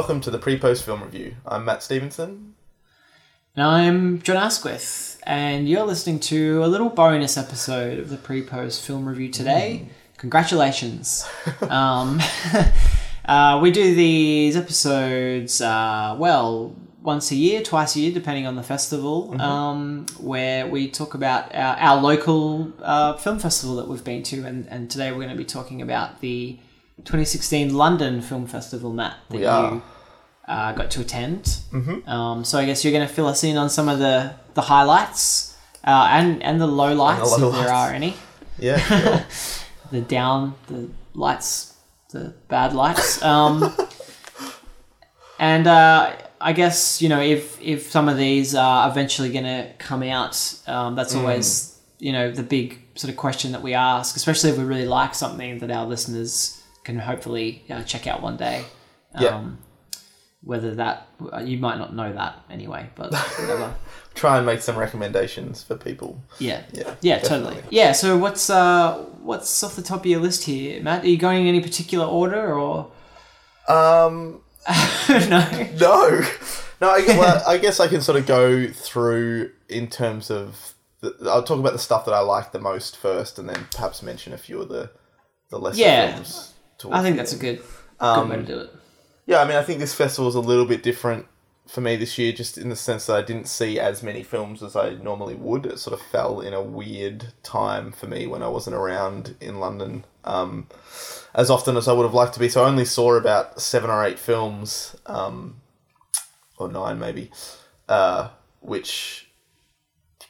Welcome to the pre post film review. I'm Matt Stevenson. And I'm John Asquith, and you're listening to a little bonus episode of the pre post film review today. Congratulations. um, uh, we do these episodes, uh, well, once a year, twice a year, depending on the festival, um, where we talk about our, our local uh, film festival that we've been to. And, and today we're going to be talking about the 2016 London Film Festival, Matt, that We are. you uh, got to attend. Mm-hmm. Um, so I guess you're going to fill us in on some of the, the highlights uh, and, and the low lights, if lowlights. there are any. Yeah, sure. The down, the lights, the bad lights. Um, and uh, I guess, you know, if, if some of these are eventually going to come out, um, that's always, you know, the big sort of question that we ask, especially if we really like something that our listeners can hopefully uh, check out one day. Yeah. Um, whether that you might not know that anyway, but whatever. Try and make some recommendations for people. Yeah, Yeah, yeah, definitely. totally. Yeah. So what's uh what's off the top of your list here, Matt? Are you going in any particular order or Um, no? no, no. I guess, well, I guess I can sort of go through in terms of. The, I'll talk about the stuff that I like the most first, and then perhaps mention a few of the the lesser Yeah. films. I think that's a good Um, way to do it. Yeah, I mean, I think this festival is a little bit different for me this year, just in the sense that I didn't see as many films as I normally would. It sort of fell in a weird time for me when I wasn't around in London um, as often as I would have liked to be. So I only saw about seven or eight films, um, or nine maybe, uh, which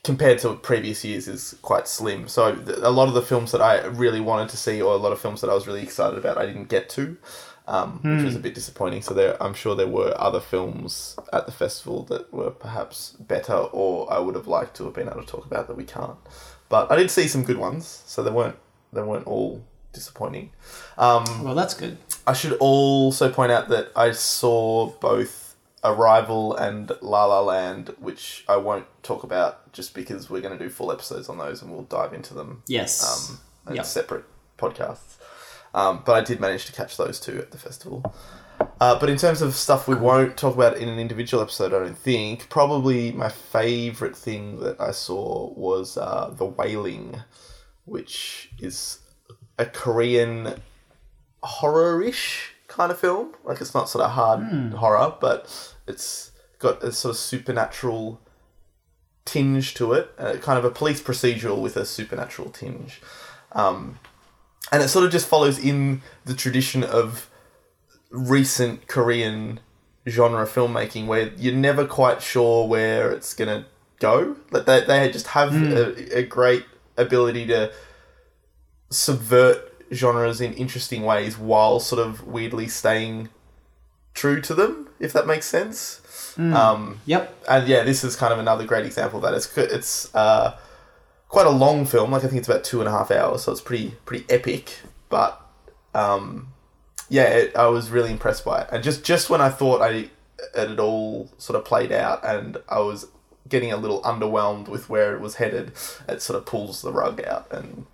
compared to previous years is quite slim. So th- a lot of the films that I really wanted to see, or a lot of films that I was really excited about, I didn't get to, um, which was a bit disappointing. So there, I'm sure there were other films at the festival that were perhaps better, or I would have liked to have been able to talk about that we can't. But I did see some good ones, so they weren't they weren't all disappointing. Um, Well, that's good. I should also point out that I saw both Arrival and La La Land, which I won't talk about just because we're going to do full episodes on those and we'll dive into them Yes. um, in Yep. separate podcasts. Um, but I did manage to catch those two at the festival. Uh, but in terms of stuff we won't talk about in an individual episode, I don't think. Probably my favourite thing that I saw was uh, The Wailing, which is a Korean horror-ish kind of film. Like it's not sort of hard horror, but it's got a sort of supernatural tinge to it, uh, kind of a police procedural with a supernatural tinge. Um, and it sort of just follows in the tradition of recent Korean genre filmmaking where you're never quite sure where it's going to go. Like they, they just have a, a great ability to subvert genres in interesting ways while sort of weirdly staying true to them, if that makes sense. Um, Yep. and yeah, this is kind of another great example of that. It's it's uh, quite a long film. Like I think it's about two and a half hours, so it's pretty pretty epic. But um, yeah, it, I was really impressed by it. And just just when I thought I it had all sort of played out, and I was getting a little underwhelmed with where it was headed, it sort of pulls the rug out and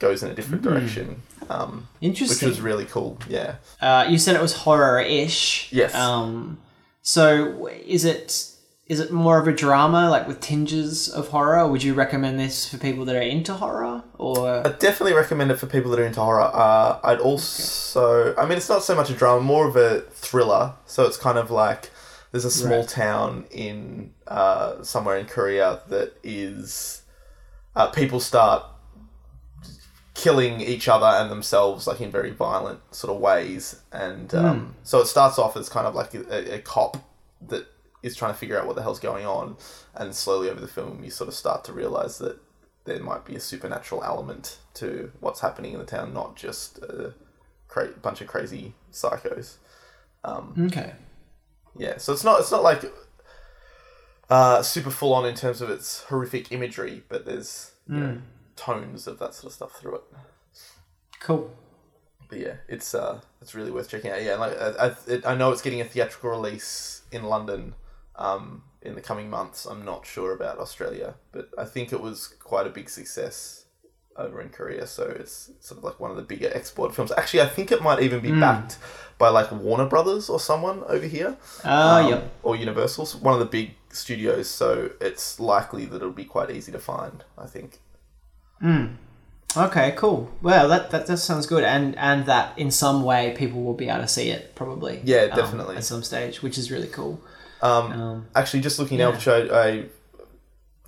goes in a different direction, um, which was really cool. Yeah. Uh, you said it was horror-ish. Yes. Um, so is it is it more of a drama, like with tinges of horror? Would you recommend this for people that are into horror, or I definitely recommend it for people that are into horror. Uh, I'd also, I mean, it's not so much a drama, more of a thriller. So it's kind of like there's a small Right. town in uh, somewhere in Korea that is uh, people start killing each other and themselves like in very violent sort of ways, and um, so it starts off as kind of like a, a cop that is trying to figure out what the hell's going on, and slowly over the film you sort of start to realize that there might be a supernatural element to what's happening in the town, not just a cra- bunch of crazy psychos. okay? Yeah, so it's not it's not like uh, super full on in terms of its horrific imagery, but there's you know, tones of that sort of stuff through it. Cool. But yeah, it's uh, it's really worth checking out. Yeah, like I, I, it, I know it's getting a theatrical release in London um, in the coming months. I'm not sure about Australia, but I think it was quite a big success over in Korea. So it's sort of like one of the bigger export films. Actually, I think it might even be backed by like Warner Brothers or someone over here. Oh, um, yep. Or Universal, one of the big studios. So it's likely that it'll be quite easy to find. I think. Okay, cool. Well, that, that that sounds good, and and that in some way people will be able to see it probably. Yeah, um, definitely. at some stage, which is really cool. Um, Um, actually, just looking yeah. now, which I, I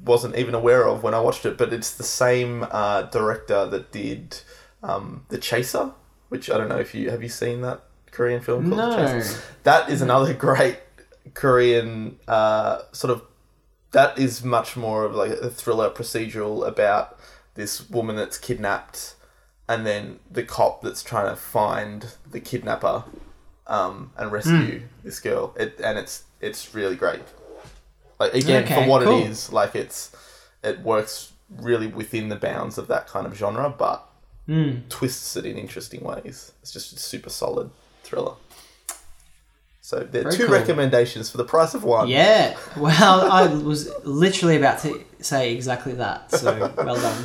wasn't even aware of when I watched it, but it's the same uh, director that did um, The Chaser, which I don't know if you have you seen that Korean film called The No. Chaser. That is another great Korean uh, sort of. That is much more of like a thriller procedural about this woman that's kidnapped, and then the cop that's trying to find the kidnapper um, and rescue Hmm. this girl. It and it's it's really great. Like again, Okay, for what cool. it is, like it's it works really within the bounds of that kind of genre, but Hmm. twists it in interesting ways. It's just a super solid thriller. So there are Very two cool. recommendations for the price of one. Yeah. Well, I was literally about to say exactly that. So well done.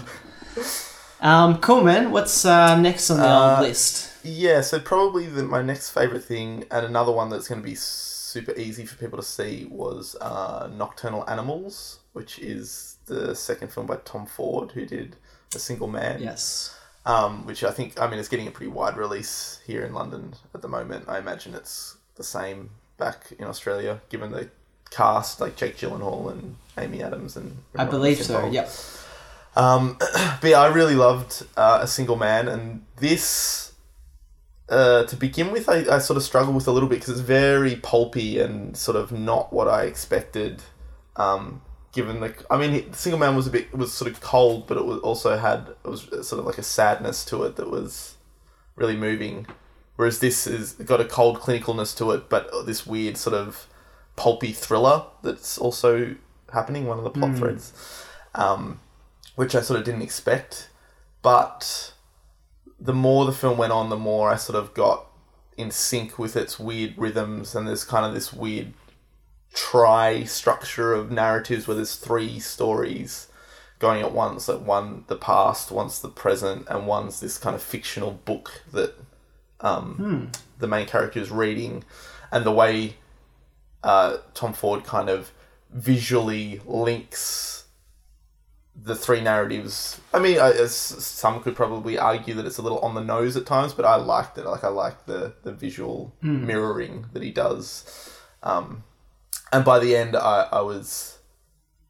Um, cool, man. What's uh, next on the Uh, list? Yeah, so probably the, my next favorite thing, and another one that's going to be super easy for people to see, was uh, Nocturnal Animals, which is the second film by Tom Ford, who did A Single Man. Yes. Um, which I think, I mean, it's getting a pretty wide release here in London at the moment. I imagine it's the same back in Australia, given the cast, like Jake Gyllenhaal and Amy Adams and. I believe so. Yep. Um, but yeah, I really loved uh, A Single Man, and this, uh, to begin with, I, I sort of struggle with a little bit because it's very pulpy and sort of not what I expected. Um, given the, I mean, Single Man was a bit was sort of cold, but it was also had it was sort of like a sadness to it that was really moving. Whereas this is got a cold clinicalness to it, but this weird sort of pulpy thriller that's also happening. One of the plot threads. Um, which I sort of didn't expect. But the more the film went on, the more I sort of got in sync with its weird rhythms, and there's kind of this weird tri structure of narratives where there's three stories going at once. Like one the past, one's the present, and one's this kind of fictional book that um, the main character is reading, and the way uh, Tom Ford kind of visually links the three narratives. I mean, I, as some could probably argue that it's a little on the nose at times, but I liked it. Like I like the the visual mirroring that he does. Um, and by the end, I, I was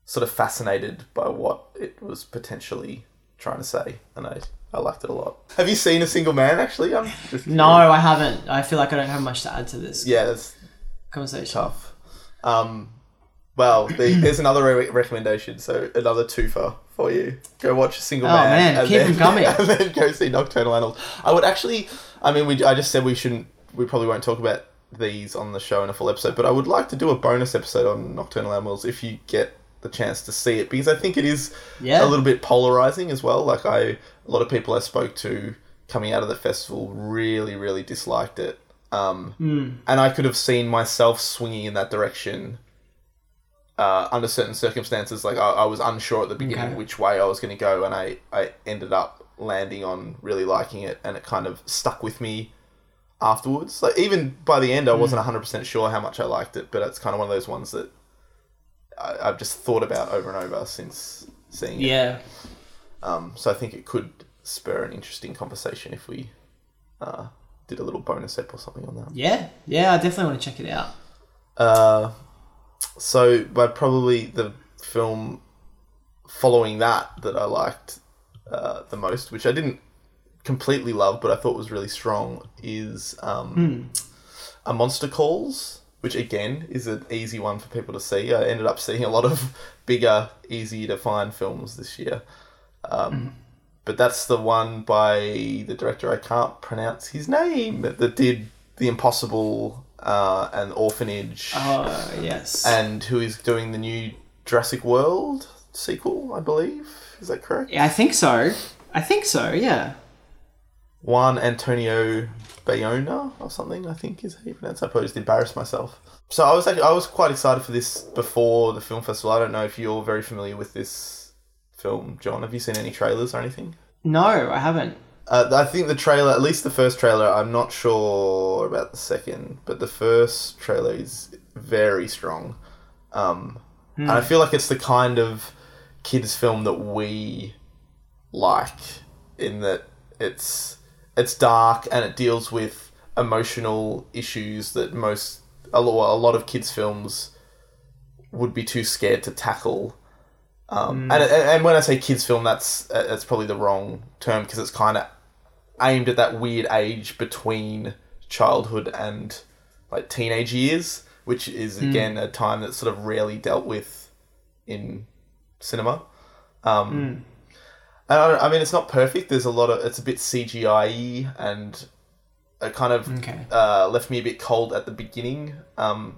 sort of fascinated by what it was potentially trying to say, and I I liked it a lot. Have you seen a single man? Actually, I'm just No, I haven't. I feel like I don't have much to add to this Yeah, it's conversation. tough. Um, well, the, there's another re- recommendation, so another twofer for you. Go watch a single Oh, man. man, keep 'em coming. And then go see Nocturnal Animals. I would actually, I mean, we I just said we shouldn't, we probably won't talk about these on the show in a full episode, but I would like to do a bonus episode on Nocturnal Animals if you get the chance to see it because I think it is Yeah. a little bit polarizing as well. Like I, a lot of people I spoke to coming out of the festival really, really disliked it. Um, Hmm. and I could have seen myself swinging in that direction uh, under certain circumstances. Like I, I was unsure at the beginning Okay. which way I was going to go, and I, I ended up landing on really liking it, and it kind of stuck with me afterwards. Like even by the end, I wasn't hundred percent sure how much I liked it, but it's kind of one of those ones that I, I've just thought about over and over since seeing it. Yeah. Um, so I think it could spur an interesting conversation if we uh, did a little bonus ep or something on that. Yeah. Yeah, I definitely want to check it out. Uh, so, but probably the film following that that I liked uh, the most, which I didn't completely love, but I thought was really strong, is um, A Monster Calls, which again is an easy one for people to see. I ended up seeing a lot of bigger, easy to find films this year. Um, But that's the one by the director, I can't pronounce his name, that did The Impossible uh, and Orphanage Oh, yes. and who is doing the new Jurassic World sequel, I believe. Is that correct? yeah, I think so. I think so, yeah. Juan Antonio Bayona or something, I think is how you pronounce. I probably just embarrassed myself. So I was actually, I was quite excited for this before the film festival. I don't know if you're very familiar with this film, John. Have you seen any trailers or anything? No, I haven't. Uh, I think the trailer, at least the first trailer, I'm not sure about the second, but the first trailer is very strong. Um, And I feel like it's the kind of kids' film that we like, in that it's it's dark and it deals with emotional issues that most a lot, a lot of kids' films would be too scared to tackle. Um, and, and when I say kids' film, that's uh, that's probably the wrong term because it's kind of aimed at that weird age between childhood and like teenage years, which is again a time that's sort of rarely dealt with in cinema. Um, and I, I mean, it's not perfect. There's a lot of it's a bit CGI and it kind of Okay. uh, left me a bit cold at the beginning. Um,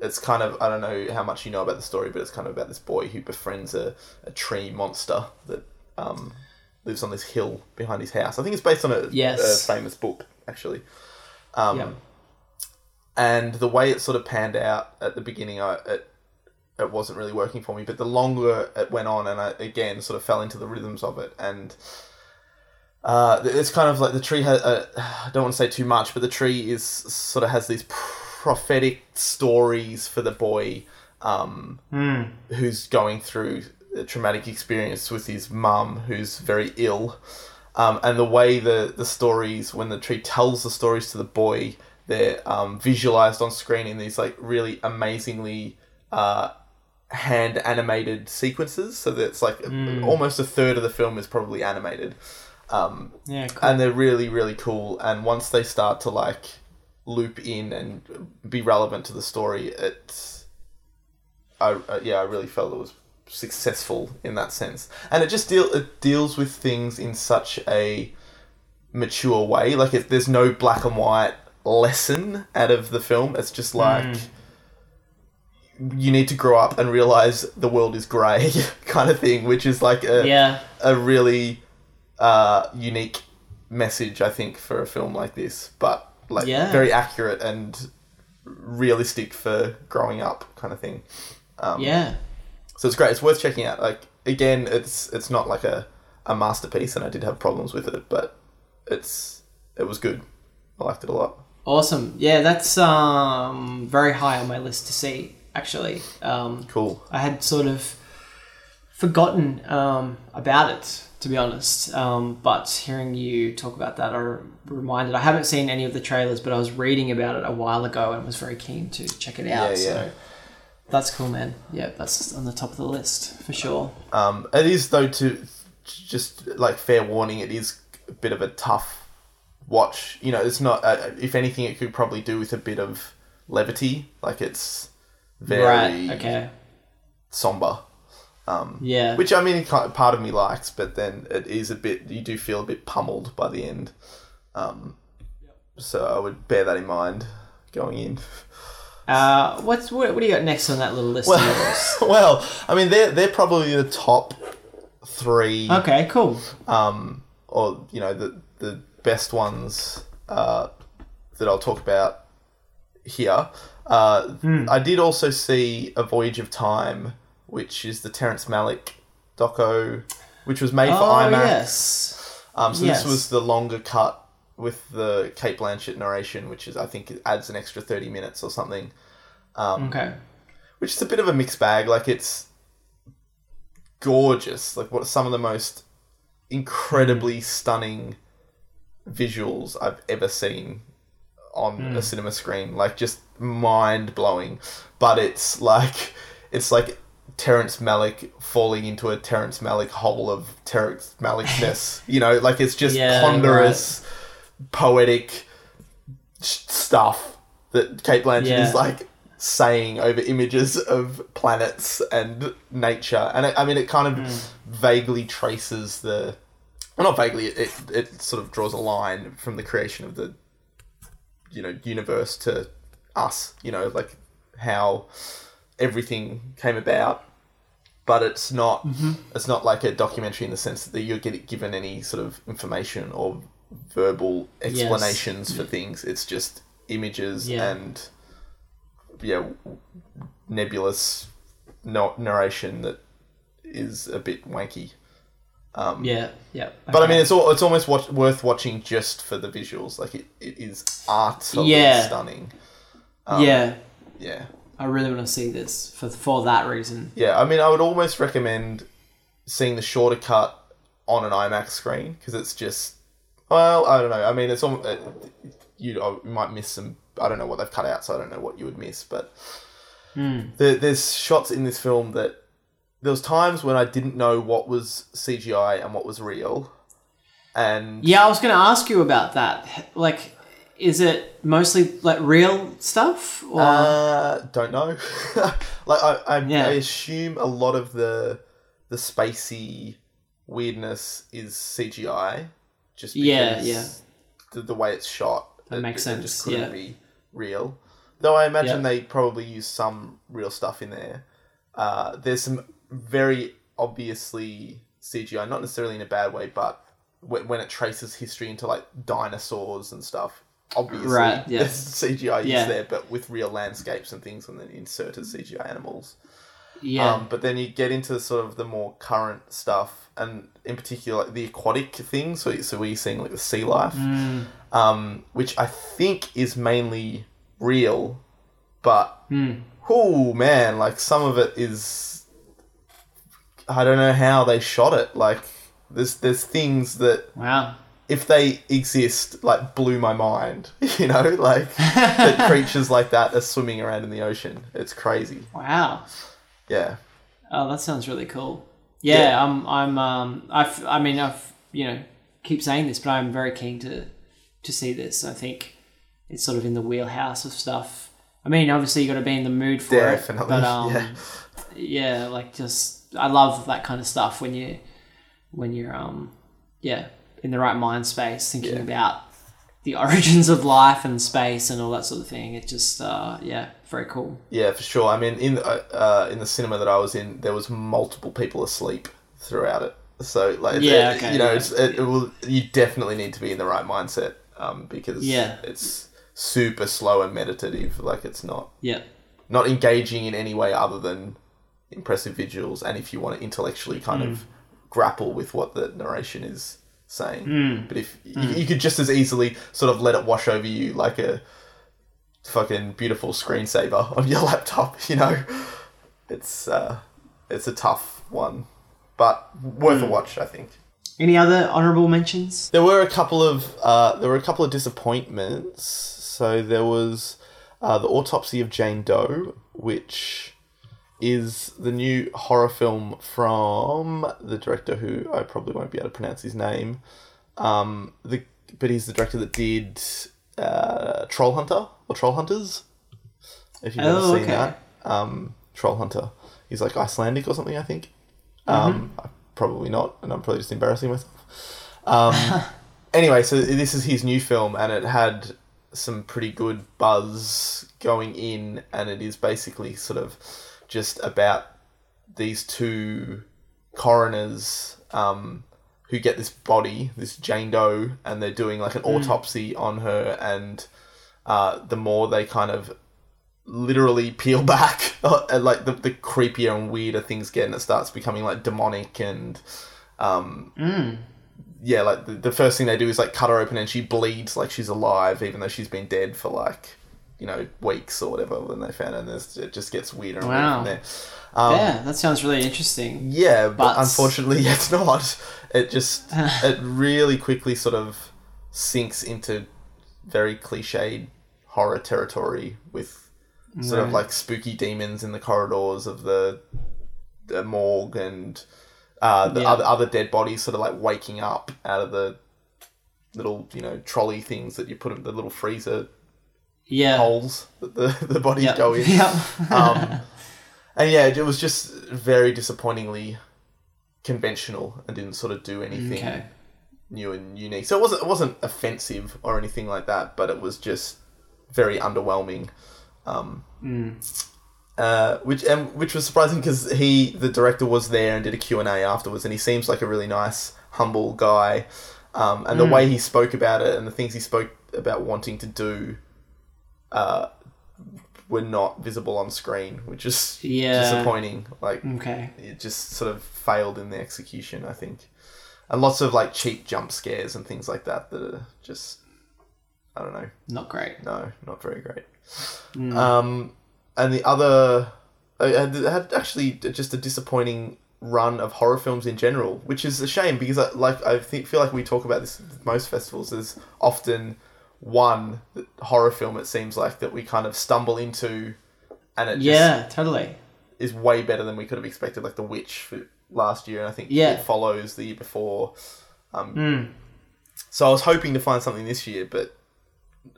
it's kind of I don't know how much you know about the story, but it's kind of about this boy who befriends a, a tree monster that um, lives on this hill behind his house. I think it's based on a, Yes. a famous book actually. Um, Yep. and the way it sort of panned out at the beginning, I, it it wasn't really working for me. But the longer it went on, and I again sort of fell into the rhythms of it, and uh, it's kind of like the tree has. Uh, I don't want to say too much, but the tree is sort of has these prophetic stories for the boy um, who's going through a traumatic experience with his mum, who's very ill. Um, and the way the, the stories, when the tree tells the stories to the boy, they're um, visualized on screen in these like really amazingly uh, hand animated sequences. So that it's like almost a third of the film is probably animated. Um, Yeah, cool. and they're really really cool and once they start to like loop in and be relevant to the story it's I yeah I really felt it was successful in that sense and it just deal it deals with things in such a mature way like if there's no black and white lesson out of the film it's just like you need to grow up and realize the world is grey kind of thing which is like a yeah. a really uh, unique message, I think, for a film like this, but like Yeah. very accurate and realistic for growing up, kind of thing. Um, Yeah. So it's great. It's worth checking out. Like again, it's it's not like a, a masterpiece, and I did have problems with it, but it's it was good. I liked it a lot. Awesome. Yeah, that's um very high on my list to see. Actually, um, Cool. I had sort of forgotten um, about it, to be honest. Um, but hearing you talk about that, I reminded. I haven't seen any of the trailers, but I was reading about it a while ago and was very keen to check it out. Yeah, So yeah. that's cool, man. Yeah, that's on the top of the list for sure. Um, it is though to just like fair warning. It is a bit of a tough watch. You know, it's not. Uh, if anything, it could probably do with a bit of levity. Like it's very Right. Okay. somber. Um, Yeah. which I mean, part of me likes, but then it is a bit. You do feel a bit pummeled by the end. Um, so I would bear that in mind going in. Uh, what's what, what do you got next on that little list of yours? well, I mean, they're they're probably the top three. Okay, cool. um, or you know the the best ones uh, that I'll talk about here. Uh, I did also see a Voyage of Time, which is the Terrence Malick doco, which was made for Oh IMAX. yes. Um, so Yes. this was the longer cut with the Cate Blanchett narration, which is I think it adds an extra thirty minutes or something. Um, Okay. which is a bit of a mixed bag. Like it's gorgeous. Like what some of the most incredibly stunning visuals I've ever seen on a cinema screen. Like just mind blowing. But it's like it's like Terrence Malick falling into a Terrence Malick hole of Terrence Malickness. you know, like it's just Yeah, ponderous, poetic stuff that Cate Blanchett Yeah. is like saying over images of planets and nature, and it, I mean, it kind of hmm. vaguely traces the, well, not vaguely, it it sort of draws a line from the creation of the, you know, universe to us. You know, like how everything came about. But it's not. Mm-hmm. It's not like a documentary in the sense that you're getting given any sort of information or verbal explanations for mm. things. It's just images Yeah. and yeah, nebulous no- narration that is a bit wanky. Um, yeah, yeah. But I mean, it's all, it's almost watch, worth watching just for the visuals. Like it, it is utterly Yeah. stunning. Yeah, Yeah, I really want to see this for for that reason. yeah. I mean, I would almost recommend seeing the shorter cut on an IMAX screen because it's just well, I don't know. I mean, it's almost, uh, you uh, you might miss some. I don't know what they've cut out, so I don't know what you would miss. But there, there's shots in this film that there was times when I didn't know what was CGI and what was real, and Yeah, I was going to ask you about that. Like, is it mostly like real stuff, or Uh, don't know. like I, I, Yeah. I assume a lot of the the spacey weirdness is CGI, just because Yeah, yeah. The, the way it's shot. That it- makes it just couldn't yeah. be real. Though I imagine Yeah. they probably use some real stuff in there. Uh, there's some very obviously CGI, not necessarily in a bad way, but when it traces history into like dinosaurs and stuff, obviously Right, yeah. CGI Yeah. is there, but with real landscapes and things, and then inserted CGI animals. yeah, Um, but then you get into sort of the more current stuff, and in particular like the aquatic things. So, so we're seeing like the sea life, Mm. um, which I think is mainly real, but Hmm. oh man, like some of it is. I don't know how they shot it. Like there's there's things that wow, if they exist, like blew my mind. You know, like that creatures like that are swimming around in the ocean. It's crazy. wow. Yeah. Oh, that sounds really cool. Yeah, I'm. I'm. Um. I've. I mean, I've. You know, keep saying this, but I'm very keen to to see this. I think it's sort of in the wheelhouse of stuff. I mean, obviously you got to be in the mood for Definitely, it, but um, yeah. yeah. like just I love that kind of stuff when you when you're um yeah in the right mind space thinking Yeah. about the origins of life and space and all that sort of thing. It just uh yeah very cool. Yeah, for sure. I mean, in the, uh, uh, in the cinema that I was in, there was multiple people asleep throughout it. So, like, Yeah, okay, you know, yeah. it's, it, it will. You definitely need to be in the right mindset um, because Yeah. it's super slow and meditative. Like, it's not Yeah. not engaging in any way other than impressive visuals. And if you want to intellectually kind Hmm. of grapple with what the narration is saying, Hmm. but if you, you could just as easily sort of let it wash over you like a fucking beautiful screensaver on your laptop, you know, it's uh, it's a tough one, but worth Hmm. a watch, I think. Any other honorable mentions? There were a couple of uh, there were a couple of disappointments. So there was uh, the autopsy of Jane Doe, which is the new horror film from the director who I probably won't be able to pronounce his name. Um, the but he's the director that did uh, Troll Hunter or Troll Hunters. If you've ever Oh, seen okay. that, um, Troll Hunter. He's like Icelandic or something, I think. Um, probably not, and I'm probably just embarrassing myself. Um, anyway, so this is his new film, and it had some pretty good buzz going in, and it is basically sort of just about these two coroners um, who get this body, this Jane Doe, and they're doing like an autopsy on her, and uh, the more they kind of literally peel back, like the, the creepier and weirder things get, and it starts becoming like demonic and um, yeah, like the, the first thing they do is like cut her open and she bleeds like she's alive, even though she's been dead for like you know weeks or whatever when they found her. And it just gets weirder and Wow. weirder from there. Um, yeah, that sounds really interesting. yeah, but, But- unfortunately, it's not. It just it really quickly sort of sinks into very cliched horror territory with sort of like spooky demons in the corridors of the, the morgue and uh, the Yeah. other other dead bodies sort of like waking up out of the little you know trolley things that you put in the little freezer Yeah. holes that the the bodies Yep. go in. Yep. Um, and yeah, it was just very disappointingly conventional and didn't sort of do anything okay. new and unique. So it wasn't it wasn't offensive or anything like that, but it was just very underwhelming. Um, uh, which and which was surprising because he, the director, was there and did a Q and A afterwards, and he seems like a really nice, humble guy. Um, and the way he spoke about it and the things he spoke about wanting to do, uh, were not visible on screen, which is Yeah. disappointing. Like Okay. it just sort of failed in the execution, I think. and lots of like cheap jump scares and things like that that are just I don't know. Not great. No, not very great. Mm. Um, and the other, I had, actually just a disappointing run of horror films in general, which is a shame because I, like I think, feel like we talk about this most festivals. is often one horror film it seems like that we kind of stumble into, and it just Yeah, totally. is way better than we could have expected. Like The Witch for last year, and I think Yeah. it follows the year before. Um, Mm. so I was hoping to find something this year, but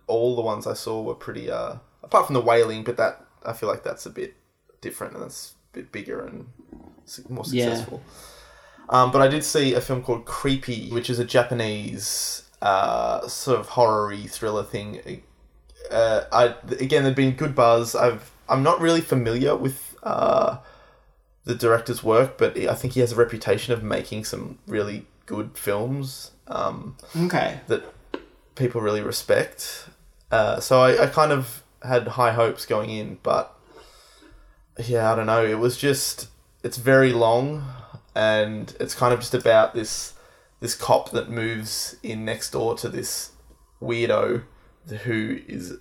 all the ones I saw were pretty. Uh, apart from the Wailing, but that I feel like that's a bit different and that's a bit bigger and more Yeah. successful. Um, but I did see a film called Creepy, which is a Japanese uh, sort of horror-y thriller thing. Uh, I again, there'd been good buzz. I've I'm not really familiar with uh, the director's work, but I think he has a reputation of making some really good films. Um, Okay. that people really respect. Uh, so I, I kind of had high hopes going in, but yeah, I don't know. It was just it's very long, and it's kind of just about this this cop that moves in next door to this weirdo who is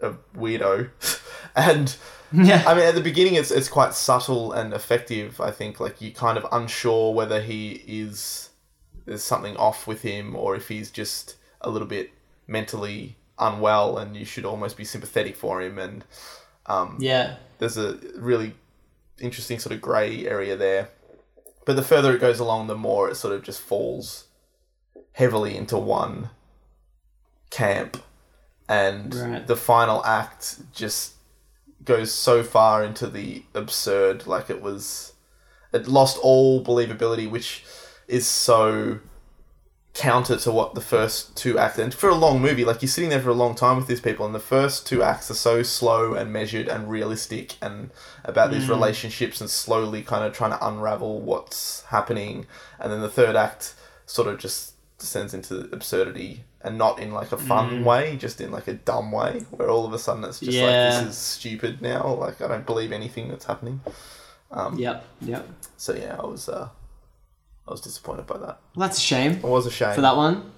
a weirdo, and Yeah. I mean, at the beginning, it's it's quite subtle and effective. I think like you're kind of unsure whether he is there's something off with him or if he's just a little bit mentally unwell, and you should almost be sympathetic for him. And um, Yeah. there's a really interesting sort of grey area there. But the further it goes along, the more it sort of just falls heavily into one camp, and Right. the final act just goes so far into the absurd. Like it was, it lost all believability, which is so counter to what the first two acts and for a long movie like you're sitting there for a long time with these people and the first two acts are so slow and measured and realistic and about these hmm. relationships and slowly kind of trying to unravel what's happening and then the third act sort of just descends into absurdity and not in like a fun hmm. way just in like a dumb way where all of a sudden it's just Yeah. like this is stupid now like i don't believe anything that's happening um, Yep. Yep. so yeah i was uh i was disappointed by that Well, that's a shame it was a shame for that one.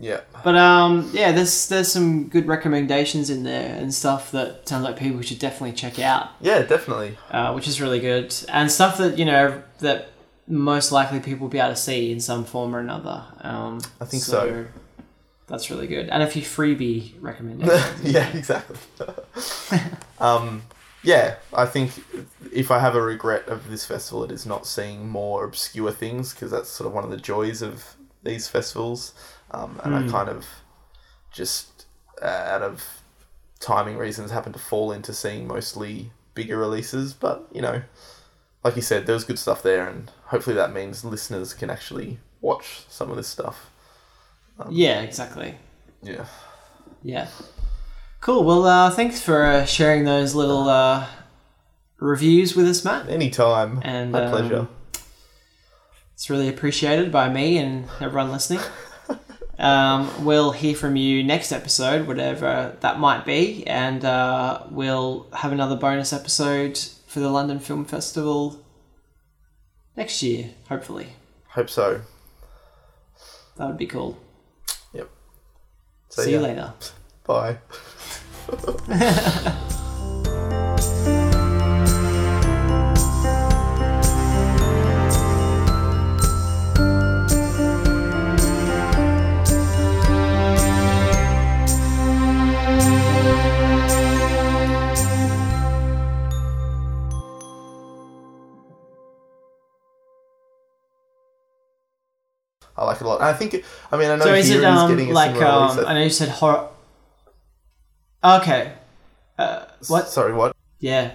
yeah But um, yeah, there's there's some good recommendations in there and stuff that sounds like people should definitely check out, yeah definitely uh, which is really good, and stuff that you know that most likely people will be able to see in some form or another. Um, I think so. That's really good, and a few freebie recommendations. yeah, exactly. um, yeah, I think if I have a regret of this festival, it is not seeing more obscure things because that's sort of one of the joys of these festivals. Um, and I kind of just uh, out of timing reasons happen to fall into seeing mostly bigger releases. But you know, like you said, there was good stuff there, and hopefully that means listeners can actually watch some of this stuff. yeah, exactly. Yeah. Yeah. Cool. Well, uh, thanks for uh, sharing those little uh, reviews with us, Matt. Anytime. And, My um, pleasure. It's really appreciated by me and everyone listening. Um, we'll hear from you next episode, whatever that might be, and uh, we'll have another bonus episode for the London Film Festival next year, hopefully. Hope so. That would be cool. Yep. So, See you later. Bye. a lot. And I think, I mean, I know So is is it um, getting a like um, I know you said horror. Okay. Uh, what? Sorry, what? Yeah.